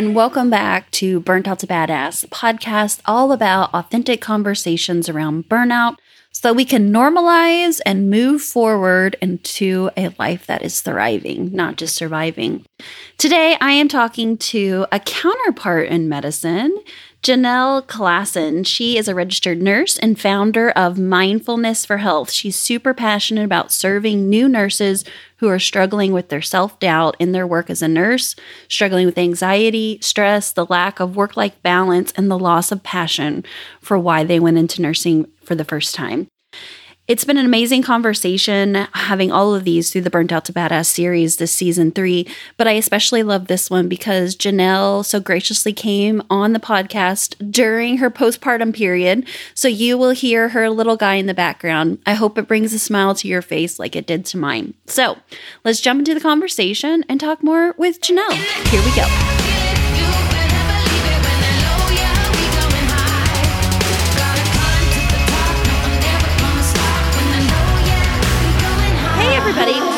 And welcome back to Burnt Out to Badass, podcast all about authentic conversations around burnout so we can normalize and move forward into a life that is thriving, not just surviving. Today, I am talking to a counterpart in medicine. Janelle Klassen. She is a registered nurse and founder of Mindfulness for Health. She's super passionate about serving new nurses who are struggling with their self doubt in their work as a nurse, struggling with anxiety, stress, the lack of work life balance, and the loss of passion for why they went into nursing for the first time. It's been an amazing conversation having all of these through the Burnt Out to Badass series this season three. But I especially love this one because Janelle so graciously came on the podcast during her postpartum period. So you will hear her little guy in the background. I hope it brings a smile to your face like it did to mine. So let's jump into the conversation and talk more with Janelle. Here we go.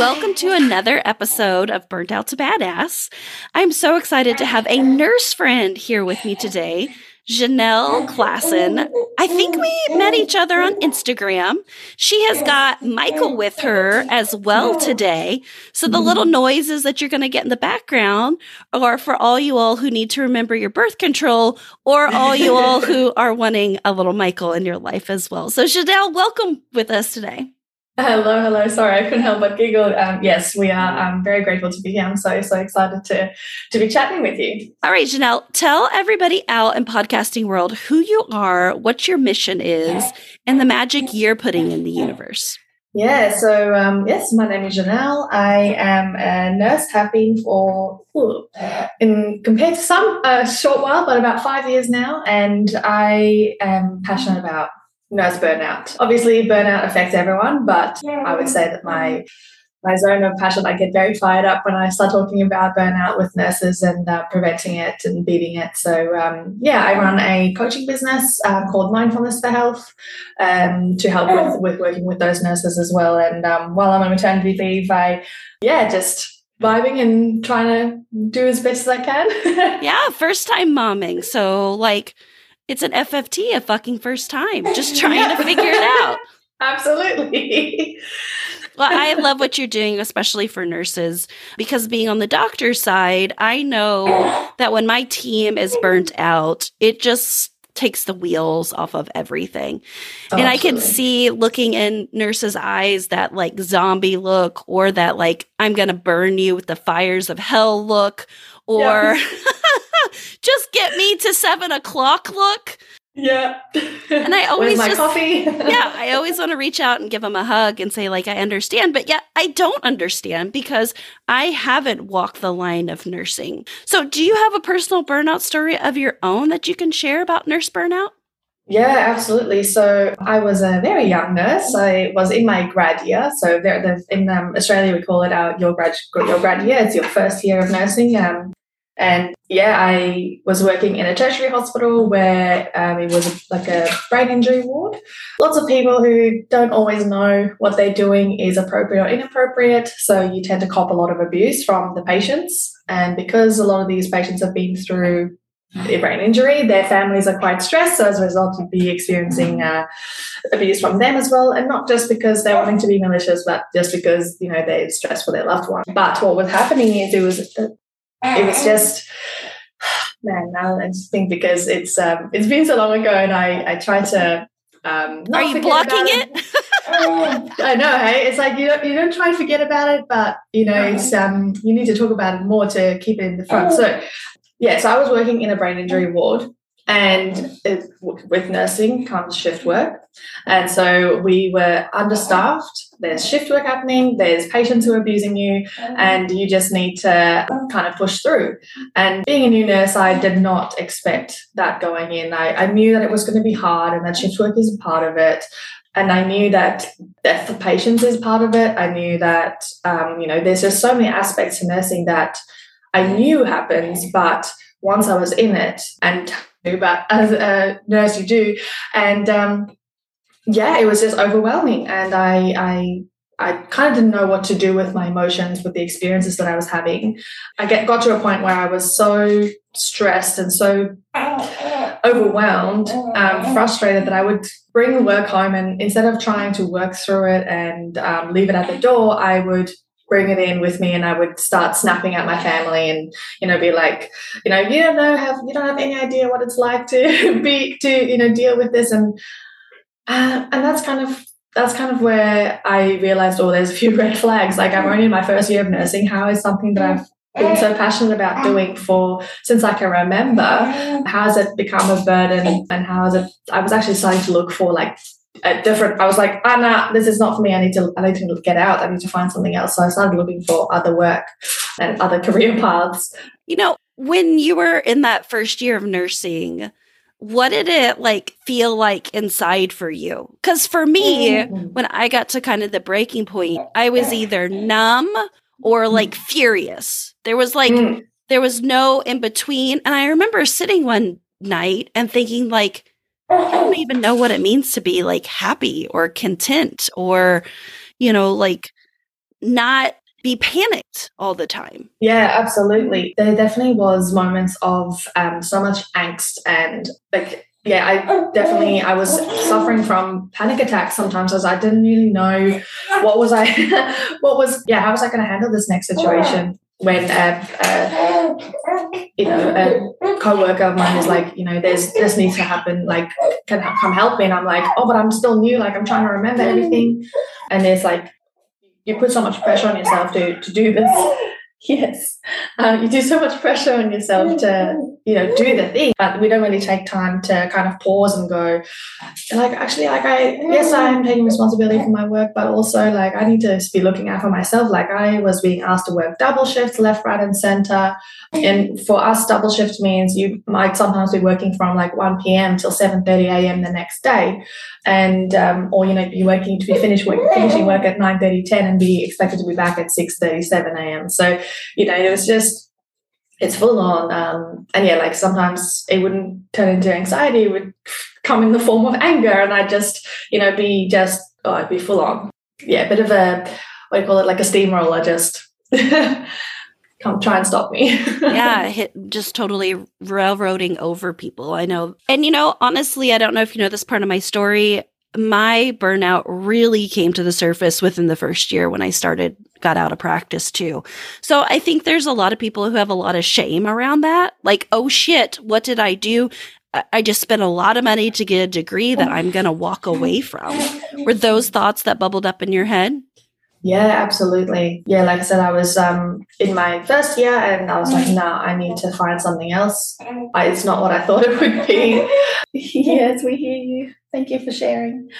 Welcome to another episode of Burnt Out to Badass. I'm so excited to have a nurse friend here with me today, Janelle Klassen. I think we met each other on Instagram. She has got Michael with her as well today. So the little noises that you're going to get in the background are for all you all who need to remember your birth control or all you all who are wanting a little Michael in your life as well. So Janelle, welcome with us today. Hello, hello. Sorry, I couldn't help but giggle. Um, yes, we are. I'm very grateful to be here. I'm so so excited to to be chatting with you. All right, Janelle, tell everybody out in podcasting world who you are, what your mission is, and the magic you're putting in the universe. Yeah. So um, yes, my name is Janelle. I am a nurse. Have been for in compared to some a short while, but about five years now, and I am passionate about nurse burnout. Obviously, burnout affects everyone, but I would say that my my zone of passion, I get very fired up when I start talking about burnout with nurses and uh, preventing it and beating it. So, um, yeah, I run a coaching business um, called Mindfulness for Health um, to help with, with working with those nurses as well. And um, while I'm on maternity leave, I, yeah, just vibing and trying to do as best as I can. yeah, first time momming. So, like, it's an FFT, a fucking first time, just trying to figure it out. Absolutely. well, I love what you're doing, especially for nurses, because being on the doctor side, I know that when my team is burnt out, it just takes the wheels off of everything. Oh, and I can see looking in nurses' eyes that like zombie look or that like I'm going to burn you with the fires of hell look or yeah. just get me to seven o'clock look. Yeah. And I always my just, coffee. yeah, I always want to reach out and give them a hug and say, like, I understand, but yet I don't understand because I haven't walked the line of nursing. So, do you have a personal burnout story of your own that you can share about nurse burnout? Yeah, absolutely. So I was a very young nurse. I was in my grad year. So in um, Australia, we call it our your grad your grad year. It's your first year of nursing. Um, and yeah, I was working in a tertiary hospital where um, it was like a brain injury ward. Lots of people who don't always know what they're doing is appropriate or inappropriate. So you tend to cop a lot of abuse from the patients. And because a lot of these patients have been through a brain injury, their families are quite stressed. So as a result, you'd be experiencing uh, abuse from them as well. And not just because they're wanting to be malicious, but just because, you know, they're stressed for their loved one. But what was happening is it was it was just man now i just think because it's um it's been so long ago and i i try to um are you blocking it, it? i know hey? It's like you don't you don't try and forget about it but you know it's um you need to talk about it more to keep it in the front. So yeah so i was working in a brain injury ward and it, with nursing comes shift work and so we were understaffed there's shift work happening, there's patients who are abusing you, and you just need to kind of push through. And being a new nurse, I did not expect that going in. I, I knew that it was going to be hard and that shift work is part of it. And I knew that death of patients is part of it. I knew that, um, you know, there's just so many aspects to nursing that I knew happens, but once I was in it and but as a nurse you do and um, yeah, it was just overwhelming. And I, I, I kind of didn't know what to do with my emotions, with the experiences that I was having. I get got to a point where I was so stressed and so overwhelmed, um, frustrated that I would bring the work home and instead of trying to work through it and um, leave it at the door, I would bring it in with me and I would start snapping at my family and you know be like you know you don't know have you don't have any idea what it's like to be to you know deal with this. And uh, and that's kind of that's kind of where I realized oh there's a few red flags. Like I'm only in my first year of nursing. How is something that I've been so passionate about doing for since I can remember how has it become a burden and how has it I was actually starting to look for like a different i was like ah nah this is not for me. I need to i need to get out. I need to find something else. So i started looking for other work and other career paths. You know when you were in that first year of nursing what did it like feel like inside for you? Because for me mm-hmm. when i got to kind of the breaking point i was either numb or like furious. There was like mm. there was no in between and i remember sitting one night and thinking like don't even know what it means to be like happy or content or, you know, like not be panicked all the time. Yeah, absolutely. There definitely was moments of um, so much angst and like yeah, I definitely I was suffering from panic attacks sometimes as I didn't really know what was I what was yeah how was I going to handle this next situation when a, a, you know a co-worker of mine is like you know there's this needs to happen like can come help me? And i'm like oh but i'm still new like i'm trying to remember everything. And there's like you put so much pressure on yourself to to do this Yes, uh, you do so much pressure on yourself to, you know, do the thing, but we don't really take time to kind of pause and go, like, actually, like, I, yes, I am taking responsibility for my work, but also, like, I need to be looking out for myself. Like, I was being asked to work double shifts, left, right, and center. And for us, double shift means you might sometimes be working from like 1 p.m. till seven thirty a.m. the next day and um, or you know you're working to be finished work, finishing work at 9 30 10 and be expected to be back at 6 37 a.m so you know it was just it's full on um, and yeah like sometimes it wouldn't turn into anxiety it would come in the form of anger and i'd just you know be just oh i'd be full on. Yeah a bit of a what do you call it like a steamroller just come try and stop me. yeah, hit just totally railroading over people. I know. And you know, honestly, I don't know if you know this part of my story. My burnout really came to the surface within the first year when I started got out of practice too. So I think there's a lot of people who have a lot of shame around that. Like, oh shit, what did I do? I just spent a lot of money to get a degree that I'm going to walk away from. Were those thoughts that bubbled up in your head? Yeah, absolutely. Yeah, like I said, I was um, in my first year and I was like, no, nah, I need to find something else. I, it's not what I thought it would be. yes, we hear you. Thank you for sharing.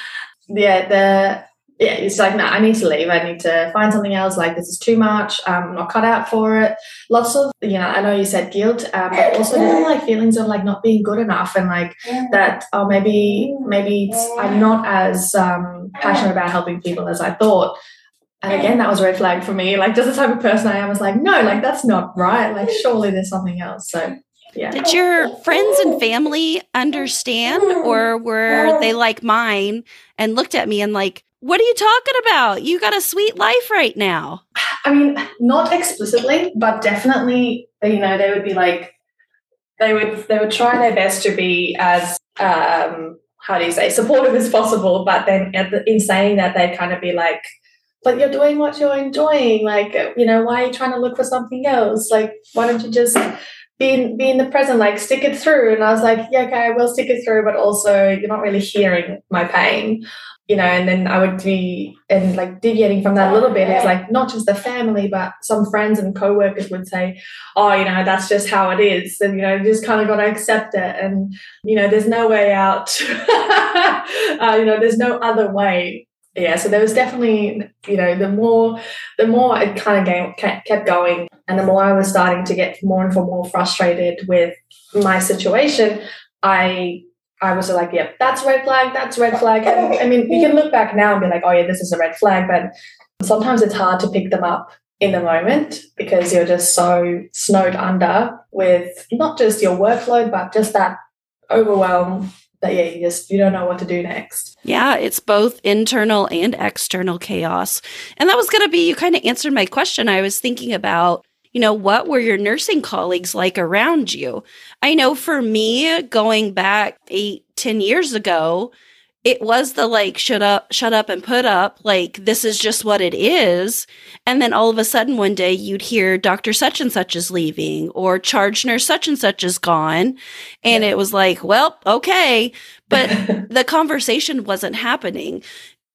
Yeah, the yeah, it's like, no, nah, I need to leave. I need to find something else. Like, this is too much. I'm not cut out for it. Lots of, you know, I know you said guilt, um, but also like feelings of like not being good enough and like that, oh, maybe, maybe I'm not as um, passionate about helping people as I thought. And again, that was a red flag for me. Like, just the type of person I am was like, no, like that's not right. Like, surely there's something else. So yeah. Did your friends and family understand, or were they like mine and looked at me and like, what are you talking about? You got a sweet life right now. I mean, not explicitly, but definitely, you know, they would be like, they would they would try their best to be as um, how do you say supportive as possible, but then the, in saying that, they'd kind of be like, but you're doing what you're enjoying. Like, you know, why are you trying to look for something else? Like, why don't you just be in, be in the present, like stick it through? And I was like, yeah, okay, I will stick it through, but also you're not really hearing my pain, you know. And then I would be and like deviating from that a little bit is like not just the family, but some friends and co-workers would say, oh, you know, that's just how it is, and you know, you just kind of got to accept it, and you know, there's no way out. uh, you know, there's no other way yeah so there was definitely you know the more the more it kind of kept going and the more i was starting to get more and more frustrated with my situation i i was like yeah, that's red flag that's red flag. And i mean you can look back now and be like oh yeah this is a red flag but sometimes it's hard to pick them up in the moment because you're just so snowed under with not just your workload but just that overwhelm that yeah, you just you don't know what to do next. Yeah, it's both internal and external chaos. And that was going to be you kind of answered my question. I was thinking about you know, what were your nursing colleagues like around you? I know for me, going back eight, ten years ago, it was the like shut up shut up and put up like this is just what it is. And then all of a sudden one day you'd hear dr such and such is leaving or charge nurse such and such is gone. And yeah. it was like well okay. But the conversation wasn't happening.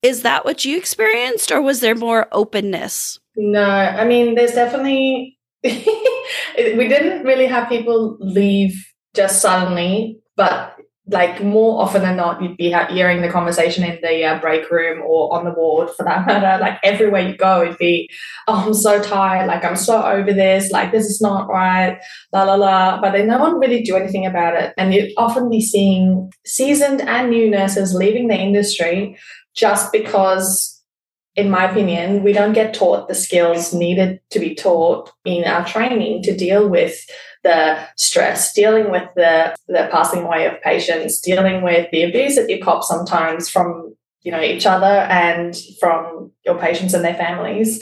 Is that what you experienced or was there more openness? No i mean there's definitely we didn't really have people leave just suddenly but like more often than not, you'd be hearing the conversation in the uh, break room or on the ward for that matter. Like everywhere you go, it'd be, oh, I'm so tired. Like I'm so over this. Like this is not right. La la la. But then no one really do anything about it. And you'd often be seeing seasoned and new nurses leaving the industry just because in my opinion, we don't get taught the skills needed to be taught in our training to deal with the stress, dealing with the, the passing away of patients, dealing with the abuse that you cop sometimes from you know each other and from your patients and their families.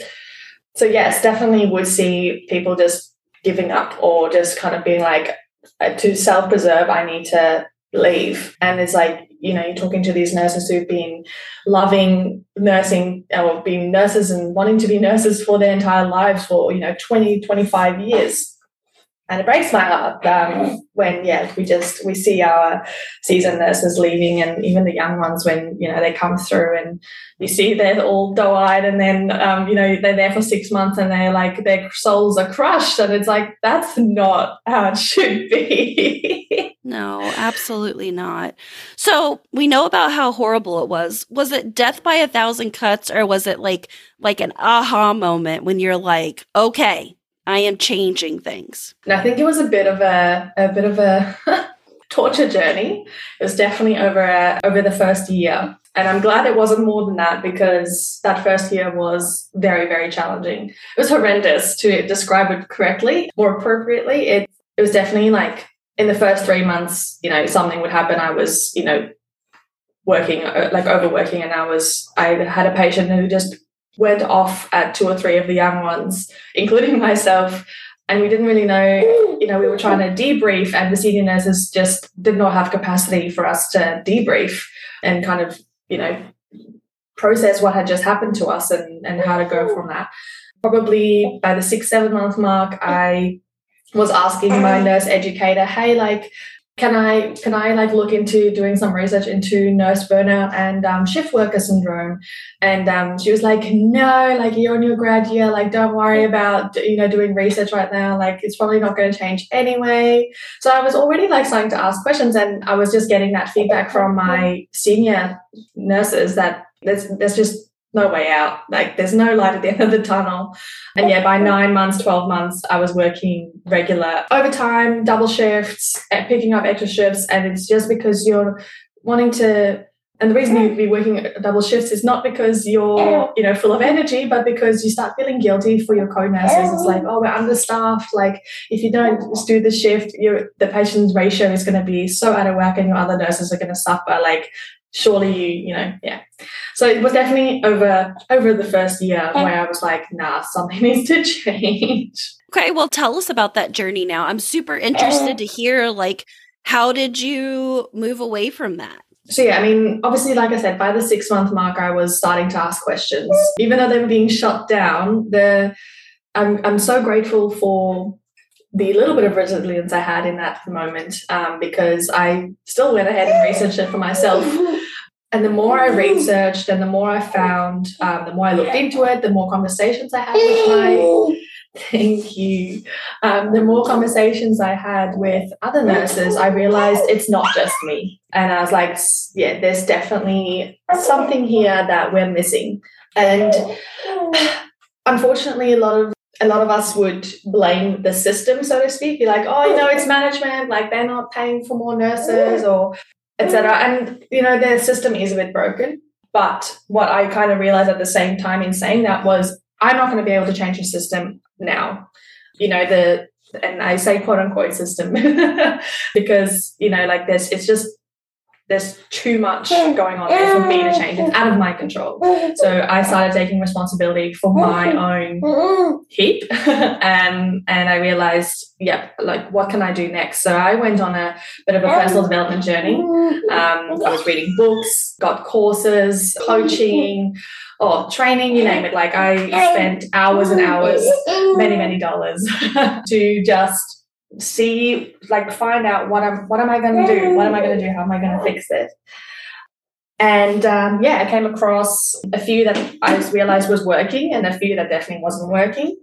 So yes, definitely would see people just giving up or just kind of being like uh, to self-preserve, I need to leave. And it's like, you know, you're talking to these nurses who've been loving nursing or being nurses and wanting to be nurses for their entire lives for, you know, 20, 25 years and it breaks my heart um, when yeah we just we see our seasoned nurses leaving and even the young ones when you know they come through and you see they're all doe-eyed and then um, you know they're there for six months and they're like their souls are crushed. And it's like that's not how it should be. No absolutely not. So we know about how horrible it was. Was it death by a thousand cuts or was it like like an aha moment when you're like okay I am changing things. And I think it was a bit of a a bit of a torture journey. It was definitely over a, over the first year. And I'm glad it wasn't more than that because that first year was very, very challenging. It was horrendous to describe it correctly or appropriately. It, it was definitely like in the first three months, you know, something would happen. I was, you know, working, uh, like overworking, and I was, I had a patient who just went off at two or three of the young ones, including myself. And we didn't really know, you know, we were trying to debrief, and the senior nurses just did not have capacity for us to debrief and kind of, you know, process what had just happened to us and, and how to go from that. Probably by the six, seven month mark, I was asking my nurse educator, hey, like, can I can I like look into doing some research into nurse burnout and um, shift worker syndrome? And um, she was like, no, like you're on your grad year, like don't worry about you know doing research right now. Like it's probably not going to change anyway. So I was already like starting to ask questions, and I was just getting that feedback from my senior nurses that there's just no way out. Like there's no light at the end of the tunnel. And yeah, by nine months, 12 months, I was working regular overtime, double shifts, eh, picking up extra shifts. And it's just because you're wanting to and the reason you'd be working double shifts is not because you're, you know, full of energy, but because you start feeling guilty for your co-nurses. It's like, oh, we're understaffed. Like, if you don't do the shift, your the patient's ratio is going to be so out of whack, and your other nurses are going to suffer. Like, surely you, you know, yeah. So it was definitely over over the first year where I was like, nah, something needs to change. Okay, well, tell us about that journey now. I'm super interested to hear, like, how did you move away from that? So yeah, I mean, obviously, like I said, by the six month mark, I was starting to ask questions. Even though they were being shut down, the I'm I'm so grateful for the little bit of resilience I had in that moment um, because I still went ahead and researched it for myself. And the more I researched and the more I found, um, the more I looked into it, the more conversations I had with my Thank you. Um, the more conversations I had with other nurses, I realized it's not just me. And I was like, yeah, there's definitely something here that we're missing. And unfortunately, a lot of a lot of us would blame the system, so to speak, be like, oh, you know, it's management, like they're not paying for more nurses or etc. And you know, their system is a bit broken. But what I kind of realized at the same time in saying that was I'm not going to be able to change the system now. You know, the and I say quote unquote system because, you know, like this, it's just there's too much going on there for me to change. It's out of my control. So I started taking responsibility for my own heap, and and I realized, yeah, like what can I do next? So I went on a bit of a personal development journey. Um, I was reading books, got courses, coaching or training, you name it. Like I spent hours and hours, many, many dollars to just see like find out what I'm what am I gonna do? What am I gonna do? How am I gonna fix it? And um, yeah, I came across a few that I just realized was working and a few that definitely wasn't working.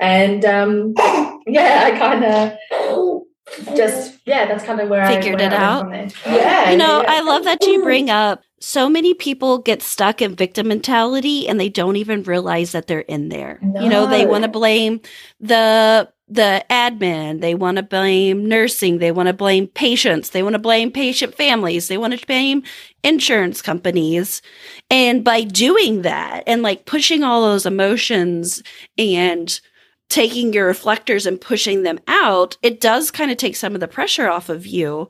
And um, yeah, I kind of just yeah, that's kind of where figured I figured it out. Yeah, you know, yeah. I love that you bring up. So many people get stuck in victim mentality and they don't even realize that they're in there. No. You know, they want to blame the the admin, they want to blame nursing, they want to blame patients, they want to blame patient families, they want to blame insurance companies. And by doing that and like pushing all those emotions and taking your reflectors and pushing them out, it does kind of take some of the pressure off of you.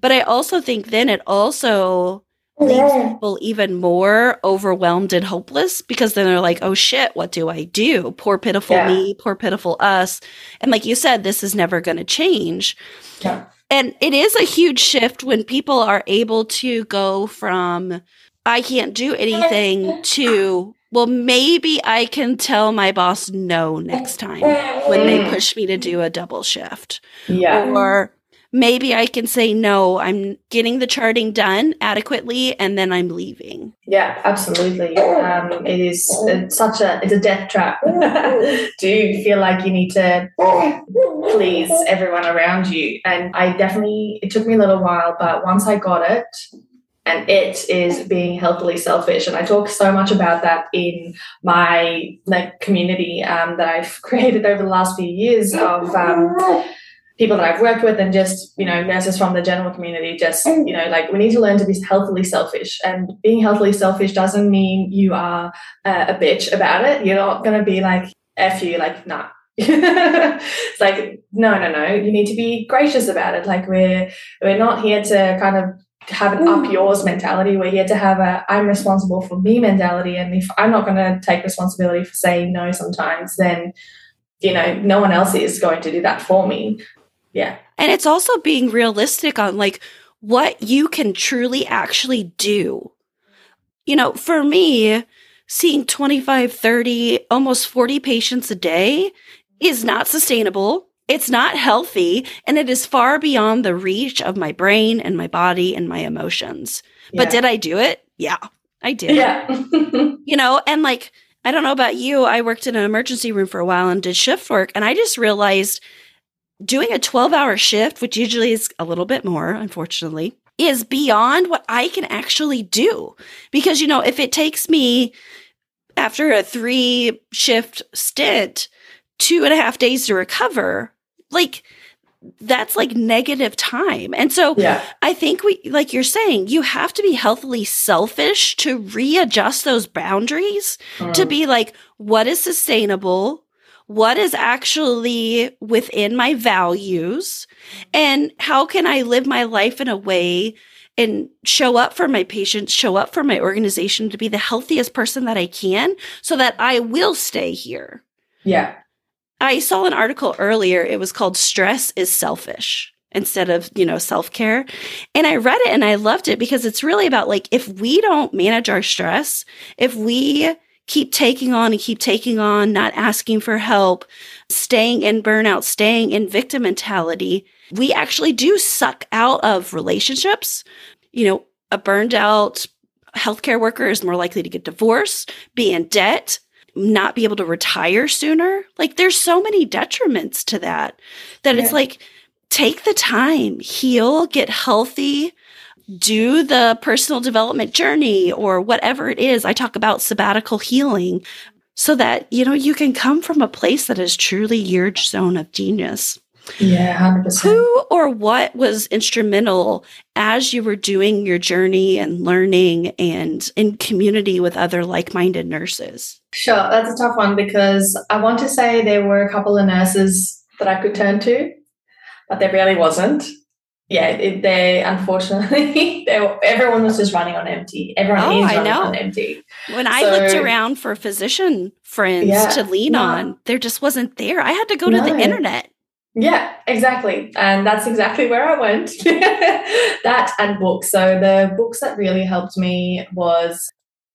But I also think then it also leaves people even more overwhelmed and hopeless because then they're like, oh shit, what do I do? Poor pitiful yeah. me, poor pitiful us. And like you said, this is never going to change. Yeah. And it is a huge shift when people are able to go from, I can't do anything to, well, maybe I can tell my boss no next time when they mm. push me to do a double shift. Yeah. Or maybe I can say, no, I'm getting the charting done adequately and then I'm leaving. Yeah, absolutely. Um, it is such a, it's a death trap. Do you feel like you need to please everyone around you? And I definitely, it took me a little while, but once I got it, and it is being healthily selfish. And I talk so much about that in my like, community um, that I've created over the last few years of um, people that I've worked with and just, you know, nurses from the general community, just, you know, like we need to learn to be healthily selfish. And being healthily selfish doesn't mean you are uh, a bitch about it. You're not going to be like, F you, like, nah. it's like, no, no, no. You need to be gracious about it. Like we're, we're not here to kind of have an up hmm. yours mentality. We're here to have a I'm responsible for me mentality. And if I'm not going to take responsibility for saying no sometimes, then you know, no one else is going to do that for me. Yeah. And it's also being realistic on like what you can truly actually do. You know, for me, seeing 25, 30, almost 40 patients a day is not sustainable. It's not healthy and it is far beyond the reach of my brain and my body and my emotions. Yeah. But did I do it? Yeah, I did. Yeah. you know, and like, I don't know about you. I worked in an emergency room for a while and did shift work. And I just realized doing a 12 hour shift, which usually is a little bit more, unfortunately, is beyond what I can actually do. Because, you know, if it takes me after a three shift stint, two and a half days to recover, like, that's like negative time. And so yeah. I think we, like you're saying, you have to be healthily selfish to readjust those boundaries mm. to be like, what is sustainable? what is actually within my values and how can I live my life in a way and show up for my patients, show up for my organization to be the healthiest person that I can so that I will stay here. Yeah. I saw an article earlier. It was called Stress is Selfish instead of, you know, self-care. And I read it and I loved it because it's really about like if we don't manage our stress, if we keep taking on and keep taking on, not asking for help, staying in burnout, staying in victim mentality, we actually do suck out of relationships. You know, a burned out healthcare worker is more likely to get divorced, be in debt, not be able to retire sooner. Like there's so many detriments to that that yeah. it's like take the time, heal, get healthy, do the personal development journey or whatever it is. I talk about sabbatical healing so that, you know, you can come from a place that is truly your zone of genius. Yeah, 100%. Who or what was instrumental as you were doing your journey and learning and in community with other like minded nurses? Sure, that's a tough one because I want to say there were a couple of nurses that I could turn to, but there really wasn't. yeah, it, they unfortunately they, everyone was just running on empty. Everyone Oh, is running on empty. When I looked around for physician friends Yeah, to lean no. on, there just wasn't there. I had to go to the internet. Yeah, exactly. And that's exactly where I went. that and books. So the books that really helped me was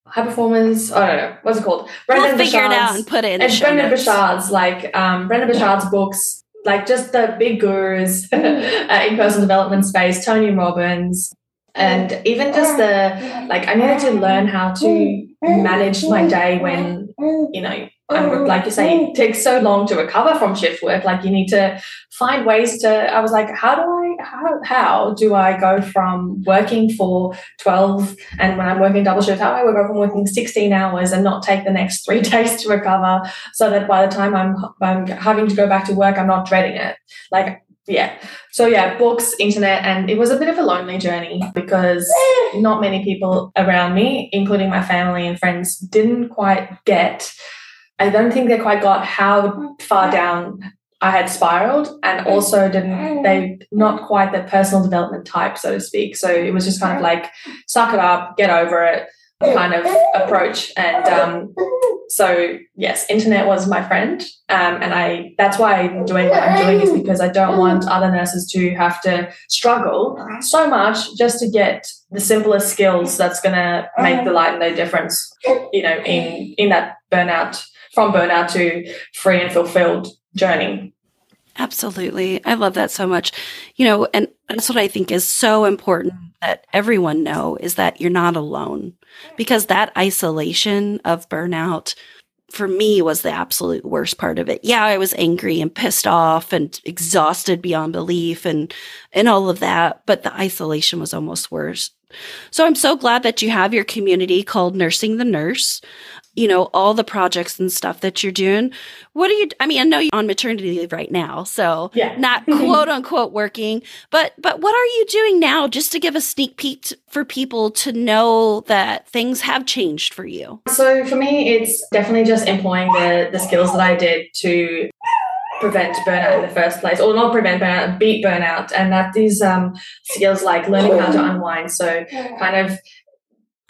High Performance. I don't know what's it called. we'll figure it out and put it in It's Brendon notes. Burchard's, like um, Brendon Burchard's books, like just the big gurus uh, in personal development space, Tony Robbins, and even just the like. I needed to learn how to manage my day when you know. I'm, oh, like you say, it takes so long to recover from shift work. Like you need to find ways to. I was like, how do I? How how do I go from working for twelve and when I'm working double shift, how do I go from working sixteen hours and not take the next three days to recover? so that by the time I'm I'm having to go back to work, I'm not dreading it. Like yeah. So yeah, books, internet, and it was a bit of a lonely journey because not many people around me, including my family and friends, didn't quite get. I don't think they quite got how far down I had spiraled, and also didn't they not quite the personal development type, so to speak. So it was just kind of like suck it up, get over it, kind of approach. And um, so yes, internet was my friend, um, and I that's why I'm doing what I'm doing is because I don't want other nurses to have to struggle so much just to get the simplest skills that's going to make the light and no difference. You know, in in that burnout from burnout to free and fulfilled journey. Absolutely. I love that so much. You know, and that's what I think is so important that everyone know is that you're not alone because that isolation of burnout for me was the absolute worst part of it. Yeah, I was angry and pissed off and exhausted beyond belief and and all of that, but the isolation was almost worse. So I'm so glad that you have your community called Nursing the Nurse. You know, all the projects and stuff that you're doing. What are you I mean, I know you're on maternity leave right now, so Yeah. not quote unquote working, but but what are you doing now just to give a sneak peek t- for people to know that things have changed for you? So for me, it's definitely just employing the the skills that I did to prevent burnout in the first place, or not prevent burnout, beat burnout, and that is um, skills like learning how to unwind. So kind of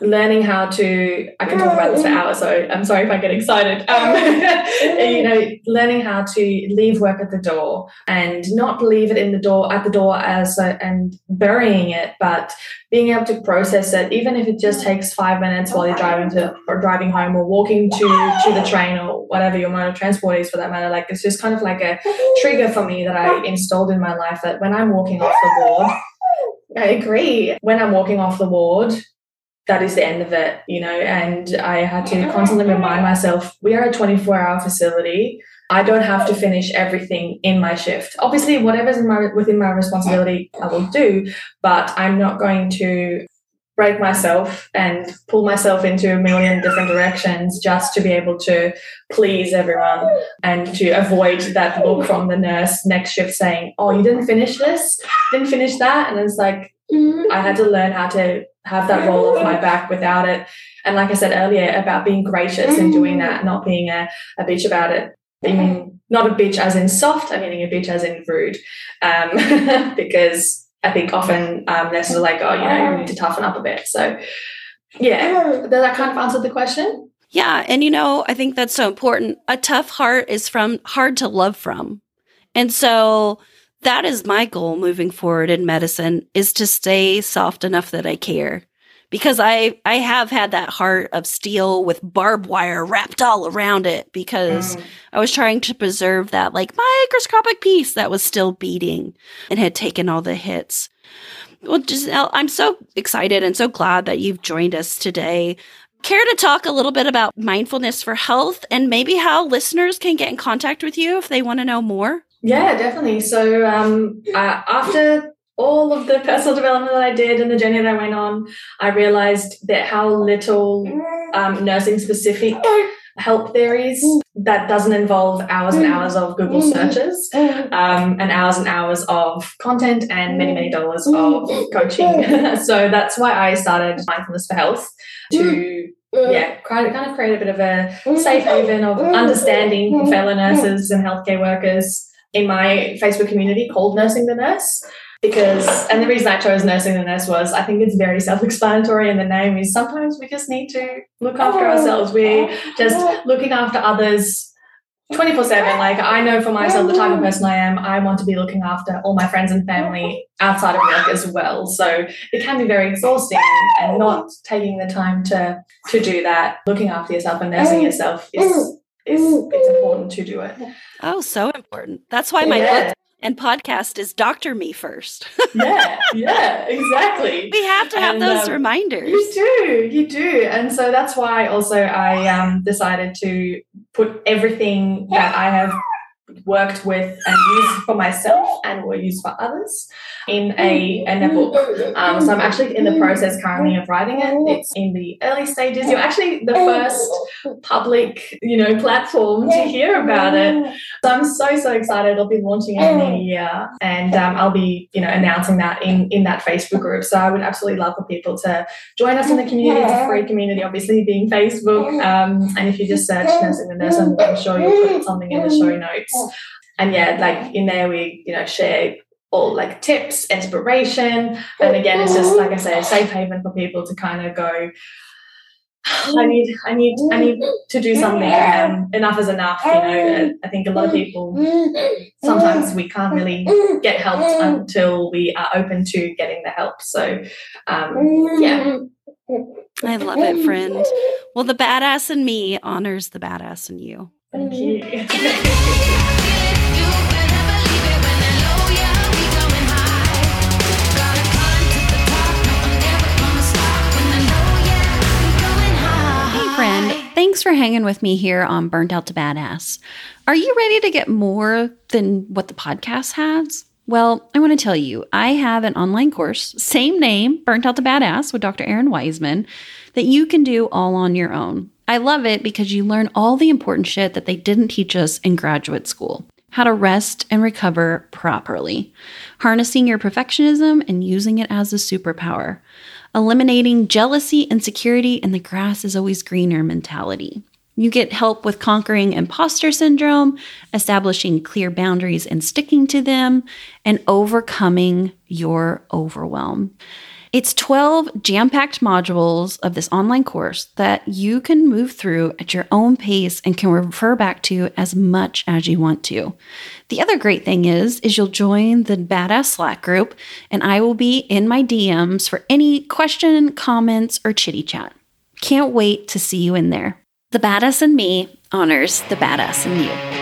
learning how to i can talk about this for hours so i'm sorry if i get excited. Um, you know learning how to leave work at the door and not leave it in the door at the door as a, and burying it but being able to process it even if it just takes five minutes while you're driving to or driving home or walking to to the train or whatever your mode of transport is for that matter. Like it's just kind of like a trigger for me that i installed in my life that when i'm walking off the ward I agree. When I'm walking off the ward, that is the end of it, you know, and I had to constantly remind myself we are a 24 hour facility. I don't have to finish everything in my shift. Obviously, whatever's in my, within my responsibility, I will do, but I'm not going to break myself and pull myself into a million different directions just to be able to please everyone and to avoid that look from the nurse next shift saying, Oh, you didn't finish this, didn't finish that. And it's like, I had to learn how to have that roll off my back without it. And like I said earlier, about being gracious and doing that, not being a, a bitch about it. I mean, not a bitch as in soft, I'm meaning a bitch as in rude. Um, because I think often um, nurses are like, oh, you know, you need to toughen up a bit. So, yeah, does that kind of answer the question? Yeah, and you know, I think that's so important. A tough heart is from hard to love from. And so that is my goal moving forward in medicine is to stay soft enough that I care. Because I I have had that heart of steel with barbed wire wrapped all around it because Mm. I was trying to preserve that like microscopic piece that was still beating and had taken all the hits. Well, Janelle, I'm so excited and so glad that you've joined us today. Care to talk a little bit about mindfulness for health and maybe how listeners can get in contact with you if they want to know more? Yeah, definitely. So um, uh, after all of the personal development that I did and the journey that I went on, I realized that how little um, nursing specific help there is that doesn't involve hours and hours of Google searches um, and hours and hours of content and many, many dollars of coaching. so that's why I started Mindfulness for Health to yeah, kind of, kind of create a bit of a safe haven of understanding for fellow nurses and healthcare workers in my Facebook community called Nursing the Nurse. because and the reason I chose nursing the nurse was I think it's very self-explanatory and the name is sometimes we just need to look after oh. ourselves. We're oh. just oh. looking after others 24 7 like i know for myself the type of person i am. I want to be looking after all my friends and family outside of work as well. So it can be very exhausting and not taking the time to to do that. Looking after yourself and nursing yourself is is it's important to do it oh so important that's why my yeah. book and podcast is Doctor Me First. yeah, yeah, exactly. We have to have and, those um, reminders. You do, you do, and so that's why also I um, decided to put everything that I have worked with and used for myself and will use for others in a, in a book. Um, so I'm actually in the process currently of writing it. It's in the early stages. You're actually the first public, you know, platform to hear about it. So I'm so, so excited. I'll be launching it in the year and um, I'll be, you know, announcing that in, in that Facebook group. So I would absolutely love for people to join us in the community. It's a free community, obviously being Facebook. Um, and if you just search Nursing the Nurse, I'm, I'm sure you'll put something in the show notes. And yeah, like in there we, you know, share all like tips, inspiration. And again, it's just like I say, a safe haven for people to kind of go, I need, I need, I need to do something. And enough is enough. You know, I think a lot of people sometimes we can't really get help until we are open to getting the help. So, um, yeah. I love it, friend. Well, the badass in me honors the badass in you. Thank you. Thanks for hanging with me here on Burnt Out to Badass. Are you ready to get more than what the podcast has? Well, I want to tell you, I have an online course, same name, Burnt Out to Badass with Dr. Erin Weisman, that you can do all on your own. I love it because you learn all the important shit that they didn't teach us in graduate school how to rest and recover properly, harnessing your perfectionism and using it as a superpower eliminating jealousy, insecurity, and the grass is always greener mentality. You get help with conquering imposter syndrome, establishing clear boundaries and sticking to them, and overcoming your overwhelm. It's 12 jam packed modules of this online course that you can move through at your own pace and can refer back to as much as you want to. The other great thing is, is you'll join the Badass Slack group and I will be in my DMs for any question, comments, or chitty chat. Can't wait to see you in there. The Badass in Me honors the Badass in You.